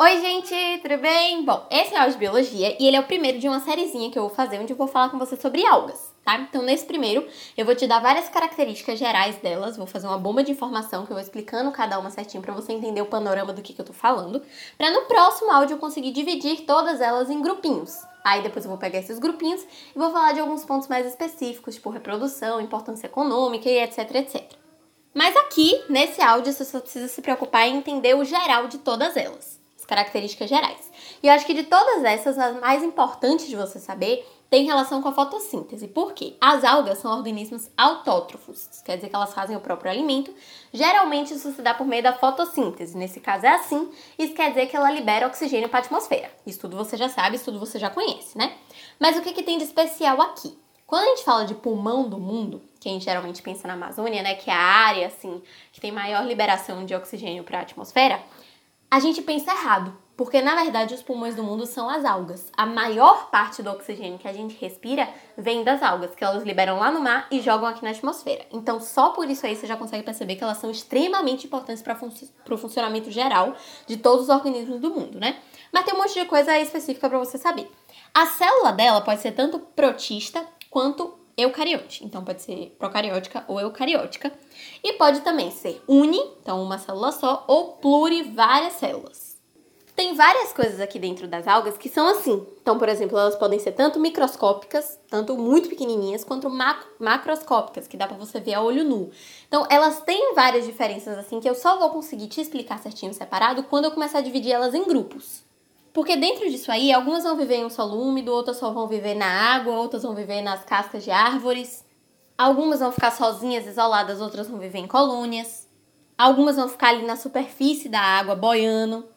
Oi, gente, tudo bem? Bom, esse é o de Biologia e ele é o primeiro de uma sériezinha que eu vou fazer onde eu vou falar com você sobre algas, tá? Então, nesse primeiro, eu vou te dar várias características gerais delas, vou fazer uma bomba de informação que eu vou explicando cada uma certinho para você entender o panorama do que, que eu tô falando, para no próximo áudio eu conseguir dividir todas elas em grupinhos. Aí depois eu vou pegar esses grupinhos e vou falar de alguns pontos mais específicos, tipo reprodução, importância econômica e etc, etc. Mas aqui, nesse áudio, você só precisa se preocupar em entender o geral de todas elas, as características gerais. E eu acho que de todas essas, a mais importante de você saber tem relação com a fotossíntese. Por quê? As algas são organismos autótrofos, quer dizer que elas fazem o próprio alimento. Geralmente isso se dá por meio da fotossíntese. Nesse caso é assim, isso quer dizer que ela libera oxigênio para a atmosfera. Isso tudo você já sabe, isso tudo você já conhece, né? Mas o que, que tem de especial aqui? Quando a gente fala de pulmão do mundo, que a gente geralmente pensa na Amazônia, né, que é a área assim que tem maior liberação de oxigênio para a atmosfera, a gente pensa errado, porque na verdade os pulmões do mundo são as algas. A maior parte do oxigênio que a gente respira vem das algas, que elas liberam lá no mar e jogam aqui na atmosfera. Então, só por isso aí você já consegue perceber que elas são extremamente importantes para fun o funcionamento geral de todos os organismos do mundo, né? Mas tem um monte de coisa específica para você saber. A célula dela pode ser tanto protista quanto eucariote. Então pode ser procariótica ou eucariótica. E pode também ser uni, então uma célula só, ou plurivárias células. Tem várias coisas aqui dentro das algas que são assim. Então, por exemplo, elas podem ser tanto microscópicas, tanto muito pequenininhas, quanto mac macroscópicas, que dá para você ver a olho nu. Então, elas têm várias diferenças assim que eu só vou conseguir te explicar certinho separado quando eu começar a dividir elas em grupos. Porque dentro disso aí, algumas vão viver em um solo úmido, outras só vão viver na água, outras vão viver nas cascas de árvores. Algumas vão ficar sozinhas, isoladas, outras vão viver em colônias. Algumas vão ficar ali na superfície da água, boiando.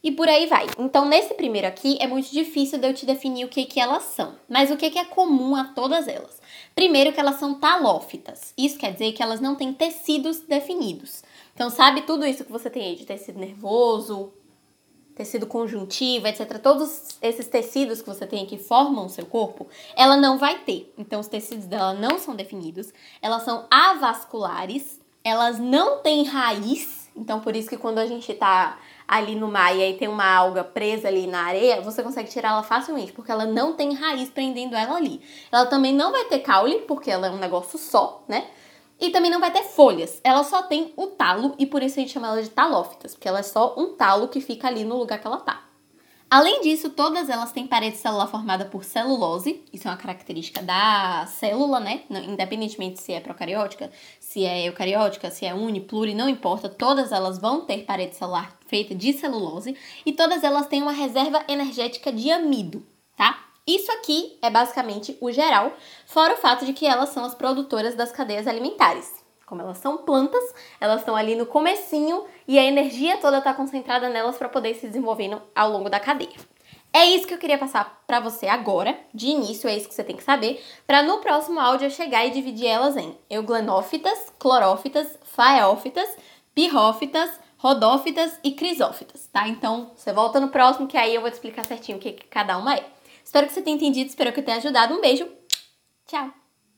E por aí vai. Então, nesse primeiro aqui, é muito difícil de eu te definir o que, que elas são. Mas o que, que é comum a todas elas? Primeiro, que elas são talófitas. Isso quer dizer que elas não têm tecidos definidos. Então, sabe tudo isso que você tem aí de tecido nervoso, tecido conjuntivo, etc., todos esses tecidos que você tem que formam o seu corpo, ela não vai ter. Então, os tecidos dela não são definidos, elas são avasculares, elas não têm raiz, então por isso que quando a gente tá ali no mar e aí tem uma alga presa ali na areia, você consegue tirar ela facilmente, porque ela não tem raiz prendendo ela ali. Ela também não vai ter caule, porque ela é um negócio só, né? E também não vai ter folhas. Ela só tem o talo e por isso a gente chama ela de talófitas, porque ela é só um talo que fica ali no lugar que ela tá. Além disso, todas elas têm parede celular formada por celulose, isso é uma característica da célula, né? Independentemente se é procariótica, se é eucariótica, se é uni, pluri, não importa, todas elas vão ter parede celular feita de celulose e todas elas têm uma reserva energética de amido? Isso aqui é basicamente o geral, fora o fato de que elas são as produtoras das cadeias alimentares. Como elas são plantas, elas estão ali no comecinho e a energia toda está concentrada nelas para poder se desenvolvendo ao longo da cadeia. É isso que eu queria passar para você agora, de início, é isso que você tem que saber, para no próximo áudio eu chegar e dividir elas em euglenófitas, clorófitas, faeófitas, pirrófitas, rodófitas e crisófitas, tá? Então, você volta no próximo que aí eu vou te explicar certinho o que cada uma é. Espero que você tenha entendido, espero que tenha ajudado. Um beijo, tchau!